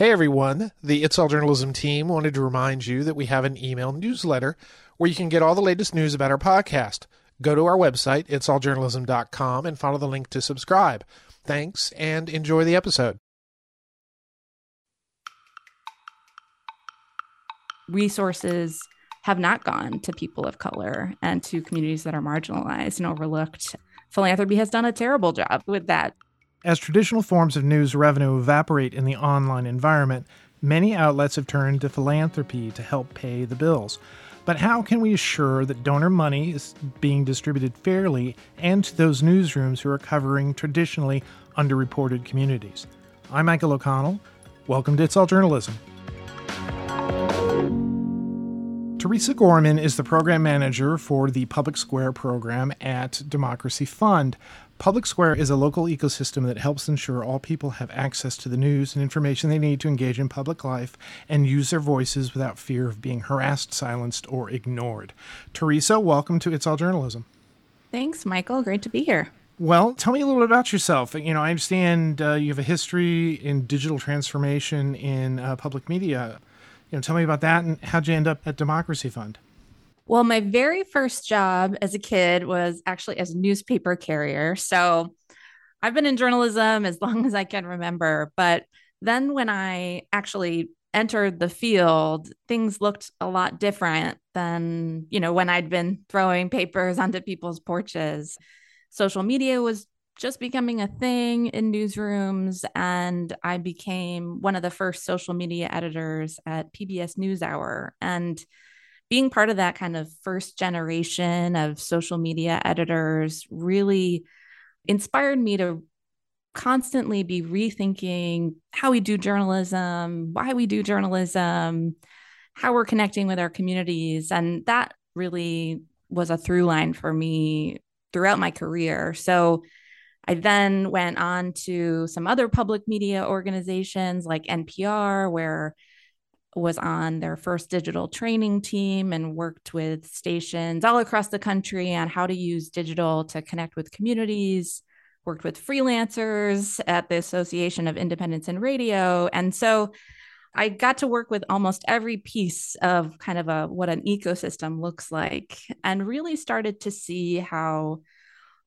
Hey everyone, the It's All Journalism team wanted to remind you that we have an email newsletter where you can get all the latest news about our podcast. Go to our website, itsalljournalism.com, and follow the link to subscribe. Thanks and enjoy the episode. Resources have not gone to people of color and to communities that are marginalized and overlooked. Philanthropy has done a terrible job with that. As traditional forms of news revenue evaporate in the online environment, many outlets have turned to philanthropy to help pay the bills. But how can we assure that donor money is being distributed fairly and to those newsrooms who are covering traditionally underreported communities? I'm Michael O'Connell. Welcome to It's All Journalism. Teresa Gorman is the program manager for the Public Square program at Democracy Fund. Public Square is a local ecosystem that helps ensure all people have access to the news and information they need to engage in public life and use their voices without fear of being harassed, silenced, or ignored. Teresa, welcome to It's All Journalism. Thanks, Michael. Great to be here. Well, tell me a little bit about yourself. You know, I understand uh, you have a history in digital transformation in uh, public media. You know, tell me about that and how'd you end up at Democracy Fund? Well, my very first job as a kid was actually as a newspaper carrier. So I've been in journalism as long as I can remember. But then when I actually entered the field, things looked a lot different than, you know, when I'd been throwing papers onto people's porches. Social media was just becoming a thing in newsrooms. And I became one of the first social media editors at PBS NewsHour. And being part of that kind of first generation of social media editors really inspired me to constantly be rethinking how we do journalism, why we do journalism, how we're connecting with our communities. And that really was a through line for me throughout my career. So I then went on to some other public media organizations like NPR, where was on their first digital training team and worked with stations all across the country on how to use digital to connect with communities worked with freelancers at the association of independents in radio. And so i got to work with almost every piece of kind of a what an ecosystem looks like and really started to see how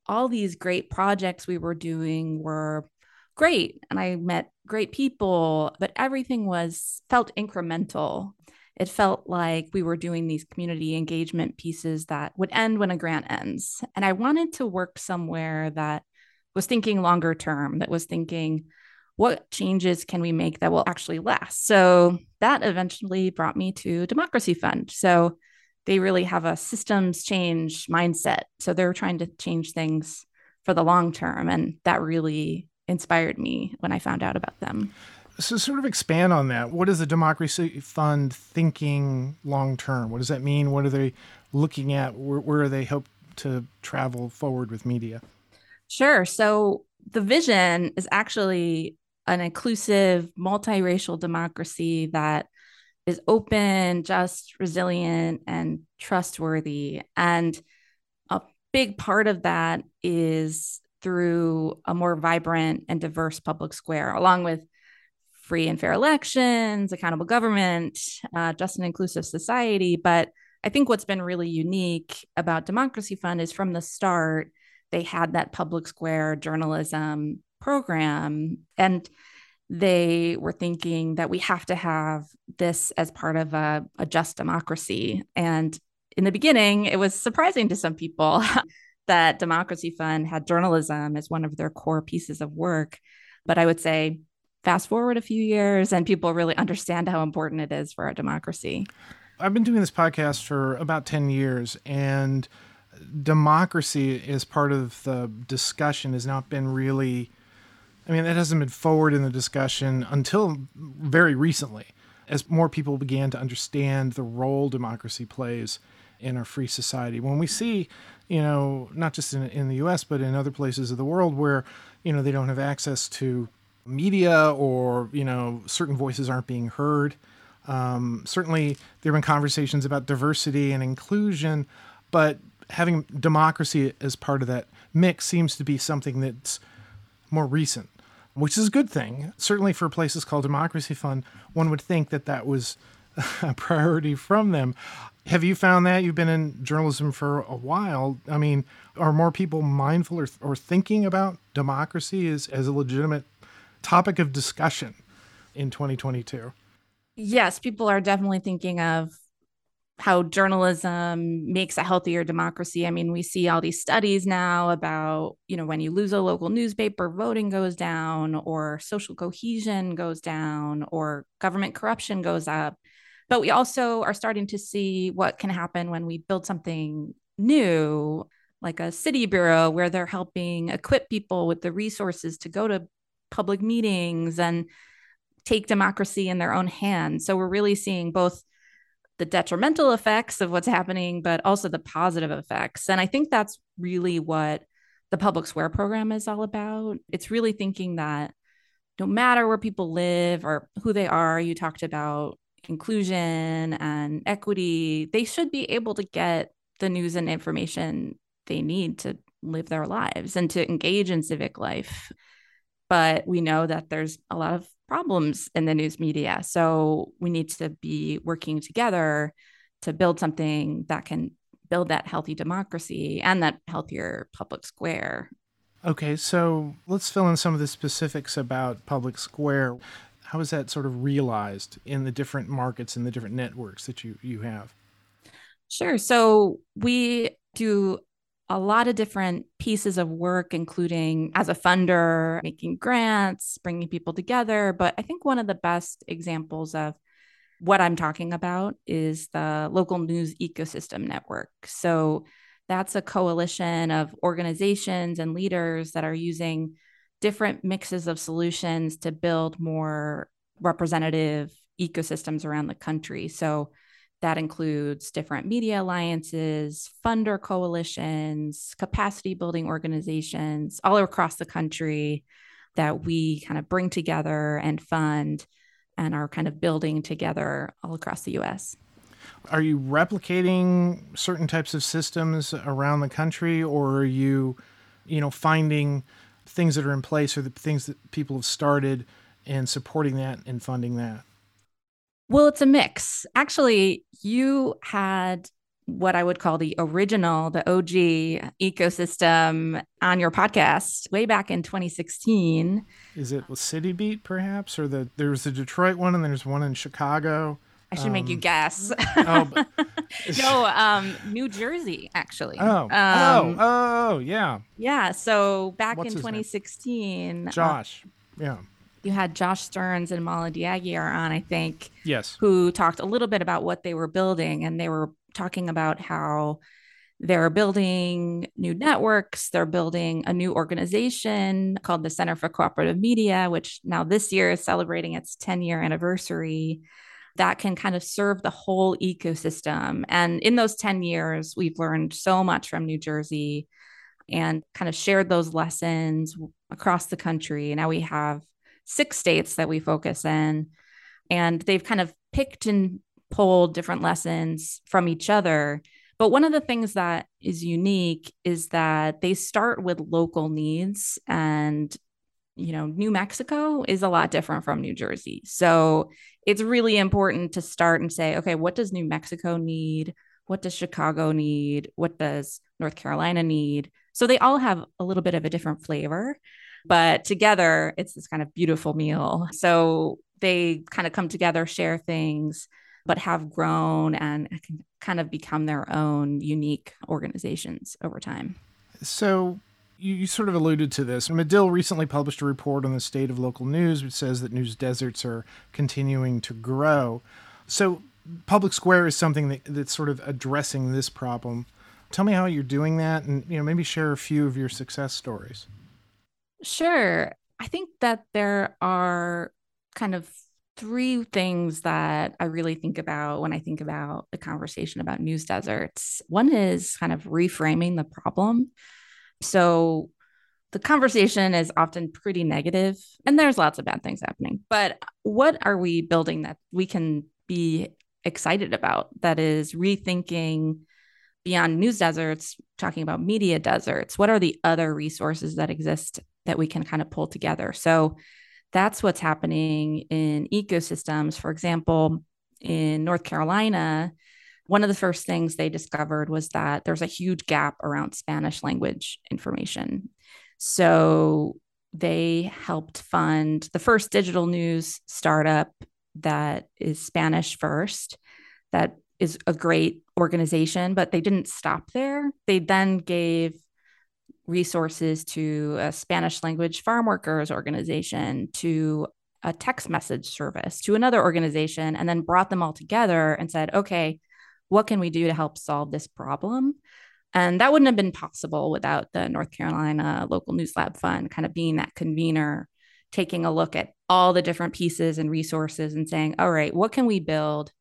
all these great projects we were doing were great and I met great people, but everything was felt incremental. It felt like we were doing these community engagement pieces that would end when a grant ends. And I wanted to work somewhere that was thinking longer term, that was thinking, what changes can we make that will actually last? So that eventually brought me to Democracy Fund. So they really have a systems change mindset. So they're trying to change things for the long term. And that really inspired me when I found out about them. So, sort of expand on that. What is the Democracy Fund thinking long term? What does that mean? What are they looking at? Where, where they hope to travel forward with media? Sure. So, the vision is actually an inclusive, multiracial democracy that is open, just, resilient, and trustworthy. And a big part of that is through a more vibrant and diverse public square, along with free and fair elections, accountable government, uh, just and inclusive society. But I think what's been really unique about Democracy Fund is from the start, they had that public square journalism program. And they were thinking that we have to have this as part of a, a just democracy. And in the beginning, it was surprising to some people that Democracy Fund had journalism as one of their core pieces of work. But I would say, fast forward a few years, and people really understand how important it is for our democracy. I've been doing this podcast for about 10 years, and democracy is part of the discussion has not been really, I mean, it hasn't been forward in the discussion until very recently, as more people began to understand the role democracy plays in our free society. When we see you know, not just in, in the US, but in other places of the world where, you know, they don't have access to media or, you know, certain voices aren't being heard. Um, certainly, there have been conversations about diversity and inclusion, but having democracy as part of that mix seems to be something that's more recent. which is a good thing. Certainly for places called Democracy Fund, one would think that that was priority from them. Have you found that? You've been in journalism for a while. I mean, are more people mindful or, or thinking about democracy as, as a legitimate topic of discussion in 2022? Yes, people are definitely thinking of how journalism makes a healthier democracy. I mean, we see all these studies now about, you know, when you lose a local newspaper, voting goes down, or social cohesion goes down, or government corruption goes up. But we also are starting to see what can happen when we build something new, like a city bureau, where they're helping equip people with the resources to go to public meetings and take democracy in their own hands. So we're really seeing both the detrimental effects of what's happening, but also the positive effects. And I think that's really what the Public Square program is all about. It's really thinking that no matter where people live or who they are, you talked about inclusion and equity, they should be able to get the news and information they need to live their lives and to engage in civic life. But we know that there's a lot of problems in the news media. So we need to be working together to build something that can build that healthy democracy and that healthier public square. Okay, so let's fill in some of the specifics about Public Square. How is that sort of realized in the different markets and the different networks that you, you have? Sure. So we do a lot of different pieces of work, including as a funder, making grants, bringing people together. But I think one of the best examples of what I'm talking about is the local news ecosystem network. So that's a coalition of organizations and leaders that are using different mixes of solutions to build more representative ecosystems around the country. So that includes different media alliances, funder coalitions, capacity building organizations all across the country that we kind of bring together and fund and are kind of building together all across the US. Are you replicating certain types of systems around the country or are you, you know, finding things that are in place or the things that people have started and supporting that and funding that? Well, it's a mix. Actually, you had what I would call the original, the OG ecosystem on your podcast way back in 2016. Is it City Beat perhaps? Or the there's the Detroit one and there's one in Chicago? I should um, make you um, guess. oh, but, no, um, New Jersey, actually. Oh, um, oh, oh, yeah. Yeah. So back What's in 2016, uh, Josh. Uh, yeah you had Josh Stearns and Molly de Aguiar on, I think. Yes. Who talked a little bit about what they were building. And they were talking about how they're building new networks. They're building a new organization called the Center for Cooperative Media, which now this year is celebrating its 10 year anniversary. That can kind of serve the whole ecosystem. And in those 10 years, we've learned so much from New Jersey and kind of shared those lessons across the country. Now we have six states that we focus in. And they've kind of picked and pulled different lessons from each other. But one of the things that is unique is that they start with local needs. And, you know, New Mexico is a lot different from New Jersey. So it's really important to start and say, okay, what does New Mexico need? What does Chicago need? What does North Carolina need? So they all have a little bit of a different flavor. But together, it's this kind of beautiful meal. So they kind of come together, share things, but have grown and kind of become their own unique organizations over time. So you, you, sort of alluded to this. Medill recently published a report on the state of local news, which says that news deserts are continuing to grow. So Public Square is something that, that's sort of addressing this problem. Tell me how you're doing that, and you know maybe share a few of your success stories. Sure. I think that there are kind of three things that I really think about when I think about the conversation about news deserts. One is kind of reframing the problem. So the conversation is often pretty negative, and there's lots of bad things happening. But what are we building that we can be excited about that is rethinking beyond news deserts, talking about media deserts? What are the other resources that exist that we can kind of pull together. So that's what's happening in ecosystems. For example, in North Carolina, one of the first things they discovered was that there's a huge gap around Spanish language information. So they helped fund the first digital news startup that is Spanish first, that is a great organization, but they didn't stop there. They then gave resources to a Spanish language farm workers organization, to a text message service, to another organization, and then brought them all together and said, okay, what can we do to help solve this problem? And that wouldn't have been possible without the North Carolina Local News Lab Fund kind of being that convener, taking a look at all the different pieces and resources and saying, all right, what can we build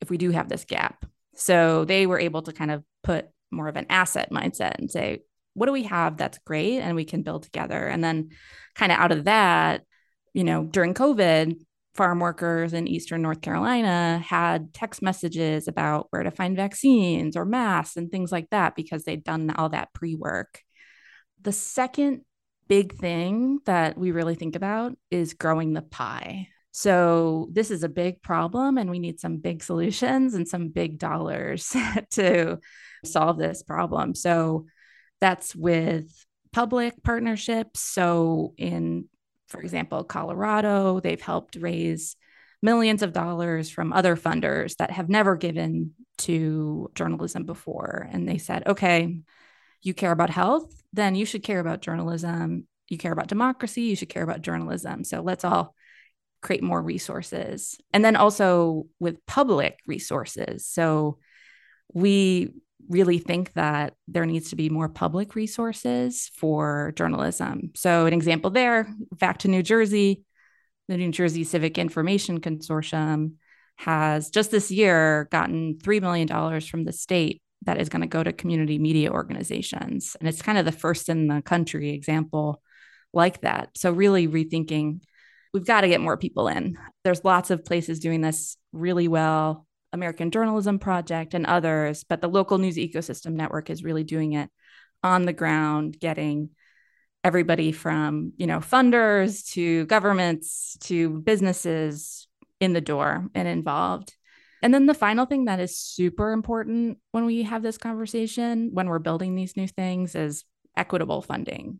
if we do have this gap? So they were able to kind of put more of an asset mindset and say, what do we have that's great and we can build together? And then kind of out of that, you know, during COVID, farm workers in Eastern North Carolina had text messages about where to find vaccines or masks and things like that because they'd done all that pre work. The second big thing that we really think about is growing the pie. So, this is a big problem, and we need some big solutions and some big dollars to solve this problem. So, that's with public partnerships. So, in for example, Colorado, they've helped raise millions of dollars from other funders that have never given to journalism before. And they said, okay, you care about health, then you should care about journalism. You care about democracy, you should care about journalism. So let's all create more resources. And then also with public resources. So we really think that there needs to be more public resources for journalism. So, an example there, back to New Jersey, the New Jersey Civic Information Consortium has just this year gotten $3 million from the state that is going to go to community media organizations. And it's kind of the first in the country example like that. So, really rethinking we've got to get more people in. There's lots of places doing this really well. American Journalism Project and others, but the local news ecosystem network is really doing it on the ground, getting everybody from, you know, funders to governments to businesses in the door and involved. And then the final thing that is super important when we have this conversation, when we're building these new things, is equitable funding.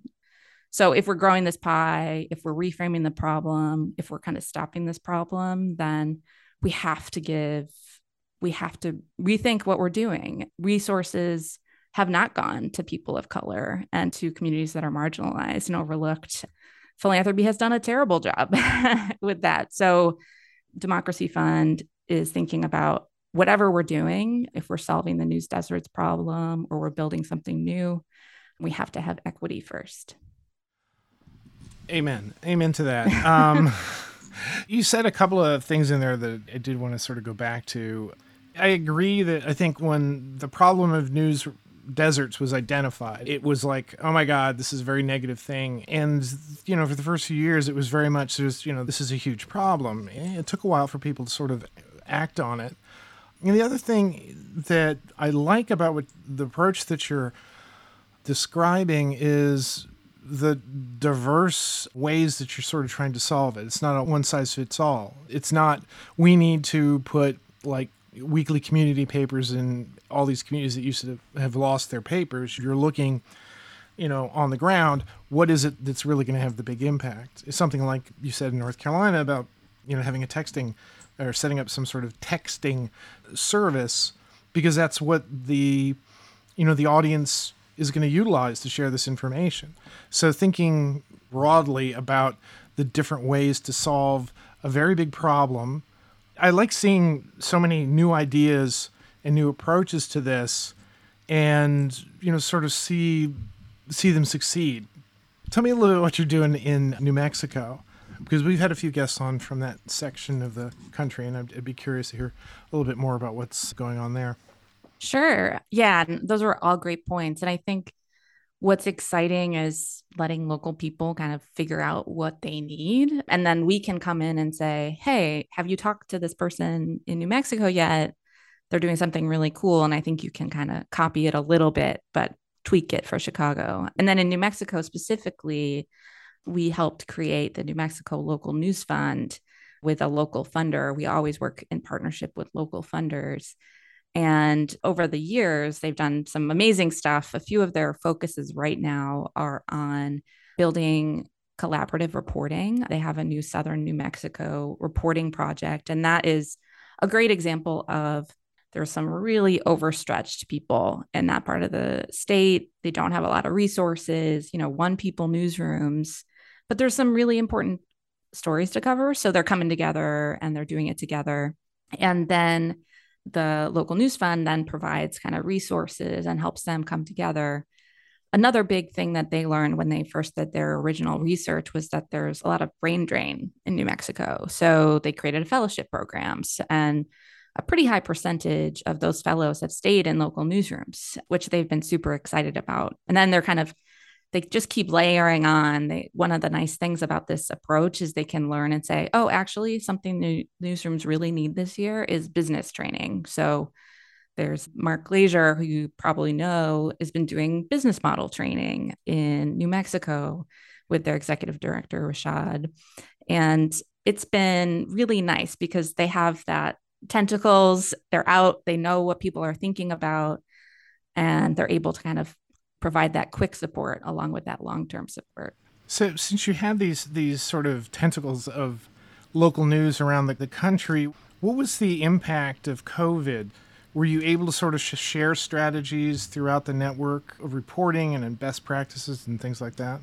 So if we're growing this pie, if we're reframing the problem, if we're kind of stopping this problem, then we have to give we have to rethink what we're doing. Resources have not gone to people of color and to communities that are marginalized and overlooked. Philanthropy has done a terrible job with that. So, Democracy Fund is thinking about whatever we're doing, if we're solving the news deserts problem or we're building something new, we have to have equity first. Amen. Amen to that. Um, you said a couple of things in there that I did want to sort of go back to. I agree that I think when the problem of news deserts was identified, it was like, oh my God, this is a very negative thing. And, you know, for the first few years, it was very much you know, this is a huge problem. Eh, it took a while for people to sort of act on it. And the other thing that I like about what the approach that you're describing is the diverse ways that you're sort of trying to solve it. It's not a one size fits all. It's not, we need to put like weekly community papers in all these communities that used to have lost their papers, you're looking, you know, on the ground, what is it that's really going to have the big impact? It's something like you said in North Carolina about, you know, having a texting or setting up some sort of texting service because that's what the, you know, the audience is going to utilize to share this information. So thinking broadly about the different ways to solve a very big problem I like seeing so many new ideas and new approaches to this, and you know, sort of see see them succeed. Tell me a little bit what you're doing in New Mexico, because we've had a few guests on from that section of the country, and I'd, I'd be curious to hear a little bit more about what's going on there. Sure. Yeah, those were all great points, and I think what's exciting is letting local people kind of figure out what they need. And then we can come in and say, hey, have you talked to this person in New Mexico yet? They're doing something really cool. And I think you can kind of copy it a little bit, but tweak it for Chicago. And then in New Mexico specifically, we helped create the New Mexico Local News Fund with a local funder. We always work in partnership with local funders. And over the years, they've done some amazing stuff. A few of their focuses right now are on building collaborative reporting. They have a new Southern New Mexico reporting project, and that is a great example of there's some really overstretched people in that part of the state. They don't have a lot of resources, you know, one people newsrooms, but there's some really important stories to cover. So they're coming together and they're doing it together. And then the local news fund then provides kind of resources and helps them come together. Another big thing that they learned when they first did their original research was that there's a lot of brain drain in New Mexico. So they created fellowship programs and a pretty high percentage of those fellows have stayed in local newsrooms, which they've been super excited about. And then they're kind of they just keep layering on. They one of the nice things about this approach is they can learn and say, "Oh, actually, something new, newsrooms really need this year is business training." So there's Mark Glaser, who you probably know, has been doing business model training in New Mexico with their executive director Rashad, and it's been really nice because they have that tentacles. They're out. They know what people are thinking about, and they're able to kind of provide that quick support along with that long-term support. So since you have these these sort of tentacles of local news around the, the country, what was the impact of COVID? Were you able to sort of sh- share strategies throughout the network of reporting and best practices and things like that?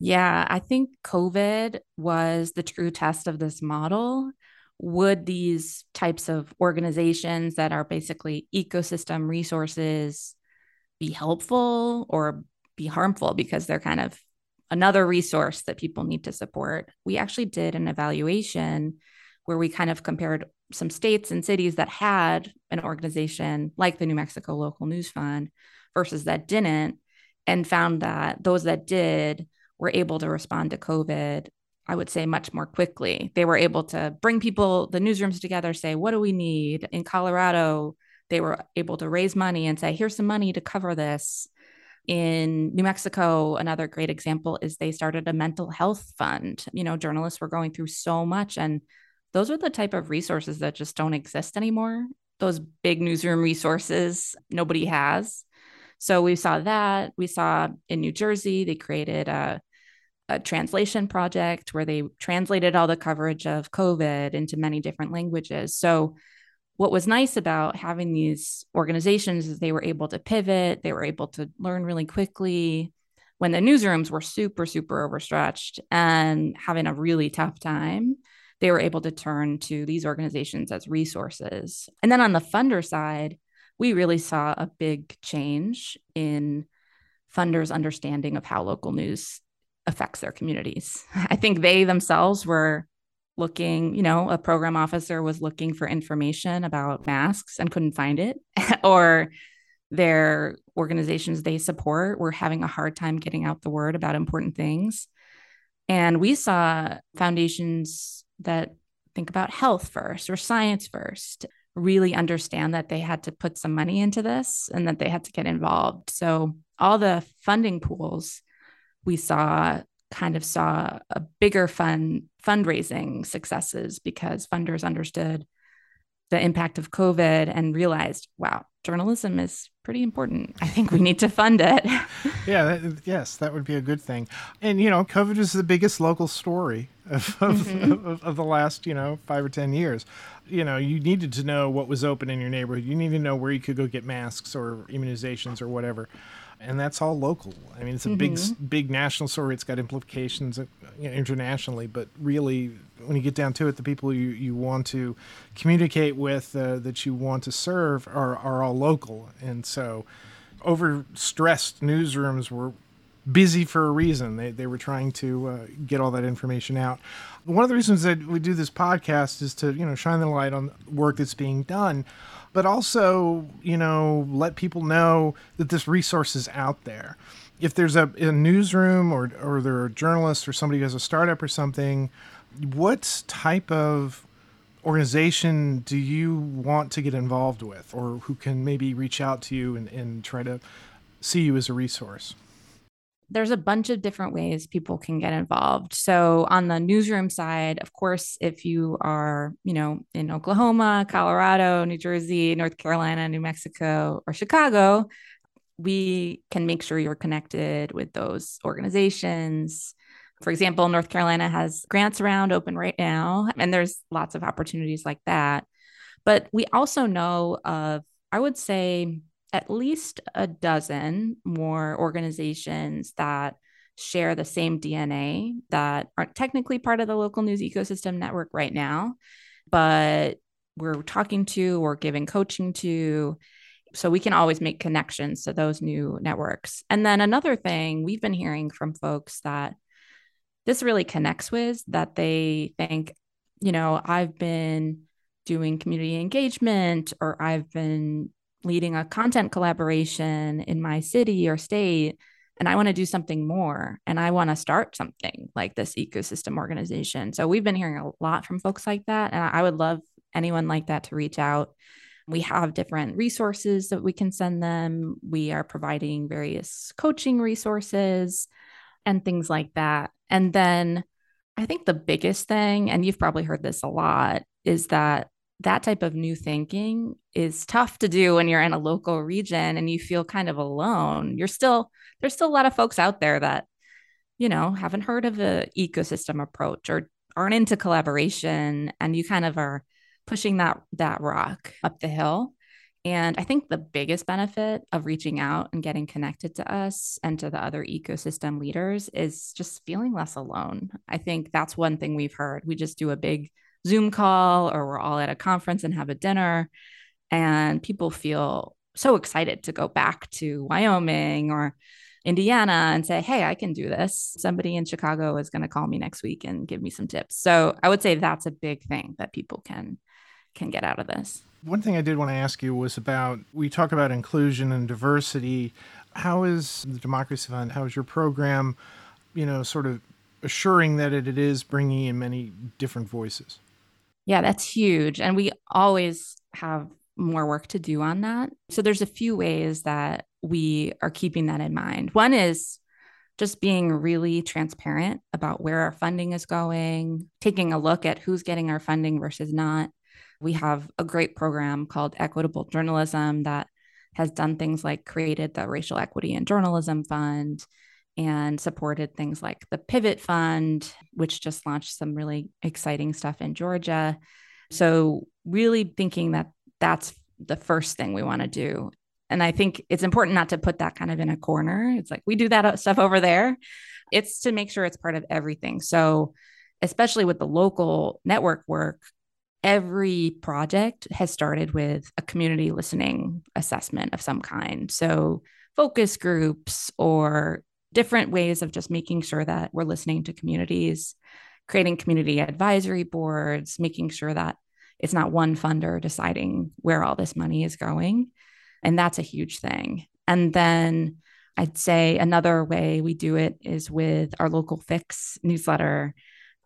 Yeah, I think COVID was the true test of this model. Would these types of organizations that are basically ecosystem resources be helpful or be harmful because they're kind of another resource that people need to support. We actually did an evaluation where we kind of compared some states and cities that had an organization like the New Mexico Local News Fund versus that didn't, and found that those that did were able to respond to COVID, I would say, much more quickly. They were able to bring people, the newsrooms together, say, what do we need? In Colorado, they were able to raise money and say, here's some money to cover this. In New Mexico, another great example is they started a mental health fund. You know, journalists were going through so much, and those are the type of resources that just don't exist anymore. Those big newsroom resources nobody has. So we saw that. We saw in New Jersey, they created a, a translation project where they translated all the coverage of COVID into many different languages. So what was nice about having these organizations is they were able to pivot, they were able to learn really quickly. When the newsrooms were super, super overstretched and having a really tough time, they were able to turn to these organizations as resources. And then on the funder side, we really saw a big change in funders' understanding of how local news affects their communities. I think they themselves were looking, you know, a program officer was looking for information about masks and couldn't find it, or their organizations they support were having a hard time getting out the word about important things. And we saw foundations that think about health first or science first really understand that they had to put some money into this and that they had to get involved. So, all the funding pools we saw kind of saw a bigger fund fundraising successes because funders understood the impact of COVID and realized, wow, journalism is pretty important. I think we need to fund it. yeah, that, yes, that would be a good thing. And you know, COVID is the biggest local story of of, mm-hmm. of, of the last you know five or ten years. You know, you needed to know what was open in your neighborhood. You needed to know where you could go get masks or immunizations or whatever and that's all local. I mean, it's a mm-hmm. big, big national story. It's got implications uh, internationally, but really, when you get down to it, the people you, you want to communicate with, uh, that you want to serve, are are all local. And so, overstressed newsrooms were busy for a reason. They they were trying to uh, get all that information out. One of the reasons that we do this podcast is to you know shine the light on work that's being done but also, you know, let people know that this resource is out there. If there's a, a newsroom or, or there are journalists or somebody who has a startup or something, what type of organization do you want to get involved with or who can maybe reach out to you and, and try to see you as a resource? There's a bunch of different ways people can get involved. So on the newsroom side, of course, if you are, you know, in Oklahoma, Colorado, New Jersey, North Carolina, New Mexico, or Chicago, we can make sure you're connected with those organizations. For example, North Carolina has grants around open right now, mm-hmm. and there's lots of opportunities like that. But we also know of, I would say, at least a dozen more organizations that share the same DNA that aren't technically part of the local news ecosystem network right now, but we're talking to or giving coaching to. So we can always make connections to those new networks. And then another thing we've been hearing from folks that this really connects with that they think, you know, I've been doing community engagement or I've been leading a content collaboration in my city or state and I want to do something more and I want to start something like this ecosystem organization. So we've been hearing a lot from folks like that and I would love anyone like that to reach out. We have different resources that we can send them. We are providing various coaching resources and things like that. And then I think the biggest thing, and you've probably heard this a lot, is that that type of new thinking is tough to do when you're in a local region and you feel kind of alone. You're still, there's still a lot of folks out there that, you know, haven't heard of the ecosystem approach or aren't into collaboration and you kind of are pushing that that rock up the hill. And I think the biggest benefit of reaching out and getting connected to us and to the other ecosystem leaders is just feeling less alone. I think that's one thing we've heard. We just do a big Zoom call or we're all at a conference and have a dinner. And people feel so excited to go back to Wyoming or Indiana and say, Hey, I can do this. Somebody in Chicago is going to call me next week and give me some tips. So I would say that's a big thing that people can can get out of this. One thing I did want to ask you was about we talk about inclusion and diversity. How is the Democracy Fund, how is your program, you know, sort of assuring that it, it is bringing in many different voices? Yeah, that's huge. And we always have more work to do on that. So there's a few ways that we are keeping that in mind. One is just being really transparent about where our funding is going, taking a look at who's getting our funding versus not. We have a great program called Equitable Journalism that has done things like created the Racial Equity in Journalism Fund and supported things like the Pivot Fund, which just launched some really exciting stuff in Georgia. So, really thinking that that's the first thing we want to do. And I think it's important not to put that kind of in a corner. It's like we do that stuff over there. It's to make sure it's part of everything. So, especially with the local network work, every project has started with a community listening assessment of some kind. So, focus groups or different ways of just making sure that we're listening to communities, creating community advisory boards, making sure that it's not one funder deciding where all this money is going. And that's a huge thing. And then I'd say another way we do it is with our local fix newsletter,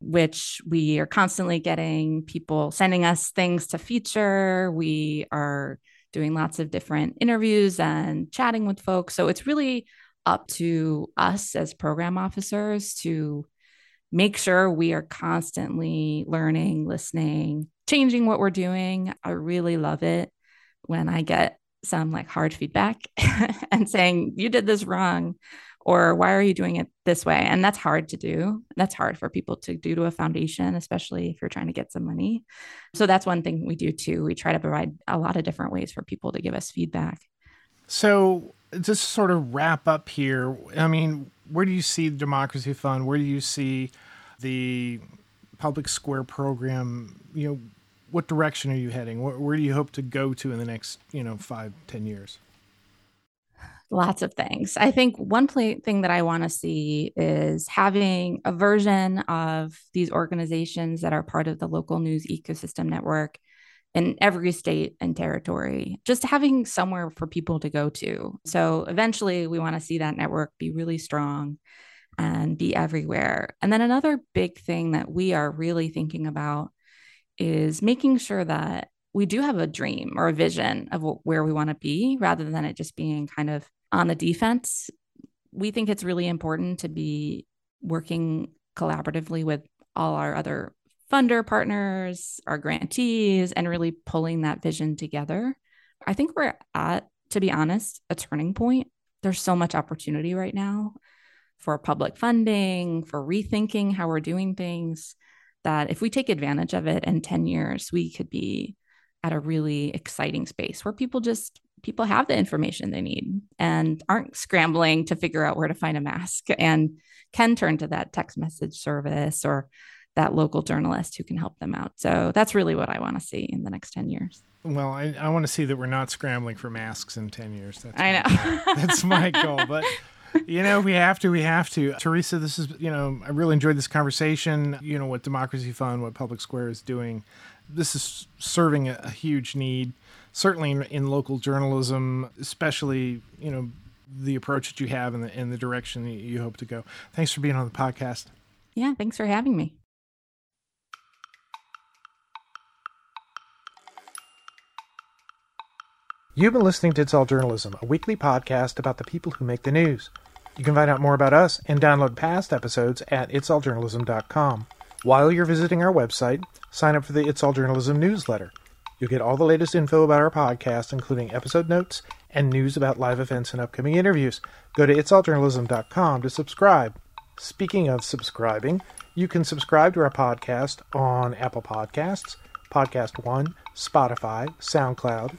which we are constantly getting people sending us things to feature. We are doing lots of different interviews and chatting with folks. So it's really up to us as program officers to make sure we are constantly learning, listening, changing what we're doing. I really love it when I get some like hard feedback and saying, you did this wrong, or why are you doing it this way? And that's hard to do. That's hard for people to do to a foundation, especially if you're trying to get some money. So that's one thing we do too. We try to provide a lot of different ways for people to give us feedback. So, just sort of wrap up here, I mean, where do you see the Democracy Fund? Where do you see the Public Square program? You know, what direction are you heading? Where, where do you hope to go to in the next, you know, five, ten years? Lots of things. I think one thing that I want to see is having a version of these organizations that are part of the local news ecosystem network in every state and territory, just having somewhere for people to go to. So eventually, we want to see that network be really strong and be everywhere. And then another big thing that we are really thinking about is making sure that we do have a dream or a vision of where we want to be rather than it just being kind of on the defense we think it's really important to be working collaboratively with all our other funder partners, our grantees, and really pulling that vision together. I think we're at, to be honest, a turning point. There's so much opportunity right now for public funding, for rethinking how we're doing things, that if we take advantage of it in 10 years, we could be at a really exciting space where people just people have the information they need and aren't scrambling to figure out where to find a mask and can turn to that text message service or that local journalist who can help them out. So that's really what I want to see in the next 10 years. Well, I, I want to see that we're not scrambling for masks in 10 years. That's I know. that's my goal. But, you know, we have to, we have to. Teresa, this is, you know, I really enjoyed this conversation. You know, what Democracy Fund, what Public Square is doing. This is serving a, a huge need, certainly in, in local journalism, especially, you know, the approach that you have and the, and the direction that you hope to go. Thanks for being on the podcast. Yeah, thanks for having me. You've been listening to It's All Journalism, a weekly podcast about the people who make the news. You can find out more about us and download past episodes at itsalljournalism.com. While you're visiting our website, sign up for the It's All Journalism newsletter. You'll get all the latest info about our podcast, including episode notes and news about live events and upcoming interviews. Go to itsalljournalism.com to subscribe. Speaking of subscribing, you can subscribe to our podcast on Apple Podcasts, Podcast One, Spotify, SoundCloud,